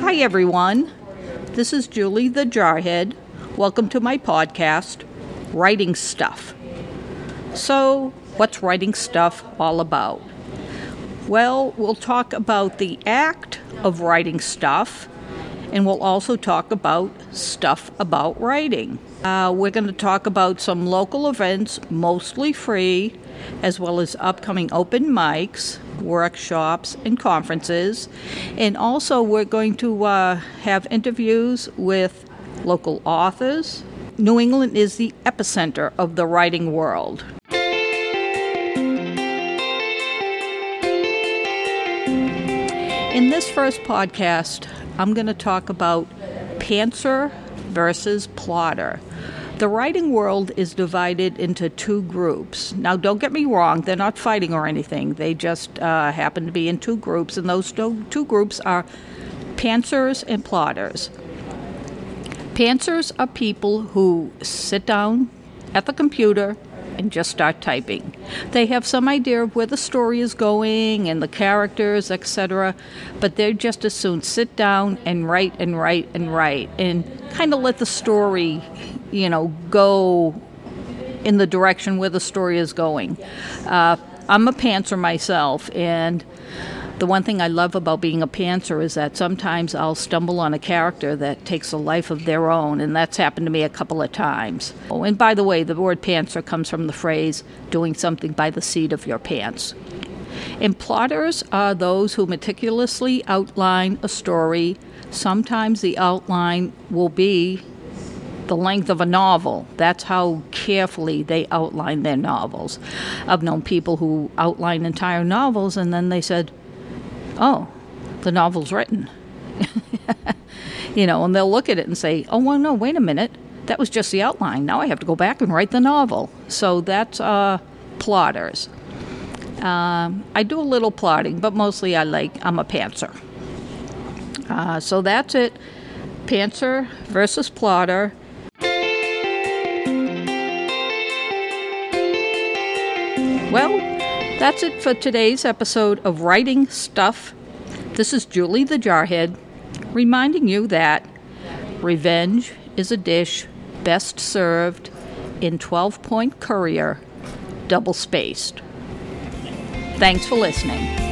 Hi, everyone. This is Julie the Jarhead. Welcome to my podcast, Writing Stuff. So, what's writing stuff all about? Well, we'll talk about the act of writing stuff, and we'll also talk about stuff about writing. Uh, we're going to talk about some local events, mostly free, as well as upcoming open mics, workshops, and conferences. And also, we're going to uh, have interviews with local authors. New England is the epicenter of the writing world. In this first podcast, I'm going to talk about pantser versus plotter. The writing world is divided into two groups. Now, don't get me wrong, they're not fighting or anything. They just uh, happen to be in two groups, and those two, two groups are pantsers and plotters. Pantsers are people who sit down at the computer and just start typing. They have some idea of where the story is going and the characters, etc., but they just as soon sit down and write and write and write and kind of let the story, you know, go in the direction where the story is going. Uh, I'm a pantser myself, and the one thing I love about being a pantser is that sometimes I'll stumble on a character that takes a life of their own, and that's happened to me a couple of times. Oh, and by the way, the word pantser comes from the phrase doing something by the seat of your pants. And plotters are those who meticulously outline a story. Sometimes the outline will be the length of a novel. That's how carefully they outline their novels. I've known people who outline entire novels and then they said, oh, the novel's written. you know, and they'll look at it and say, oh, well, no, wait a minute. That was just the outline. Now I have to go back and write the novel. So that's uh, plotters. Um, I do a little plotting, but mostly I like, I'm a pantser. Uh, so that's it. Pantser versus plotter. Well, that's it for today's episode of Writing Stuff. This is Julie the Jarhead, reminding you that revenge is a dish best served in 12 point courier, double spaced. Thanks for listening.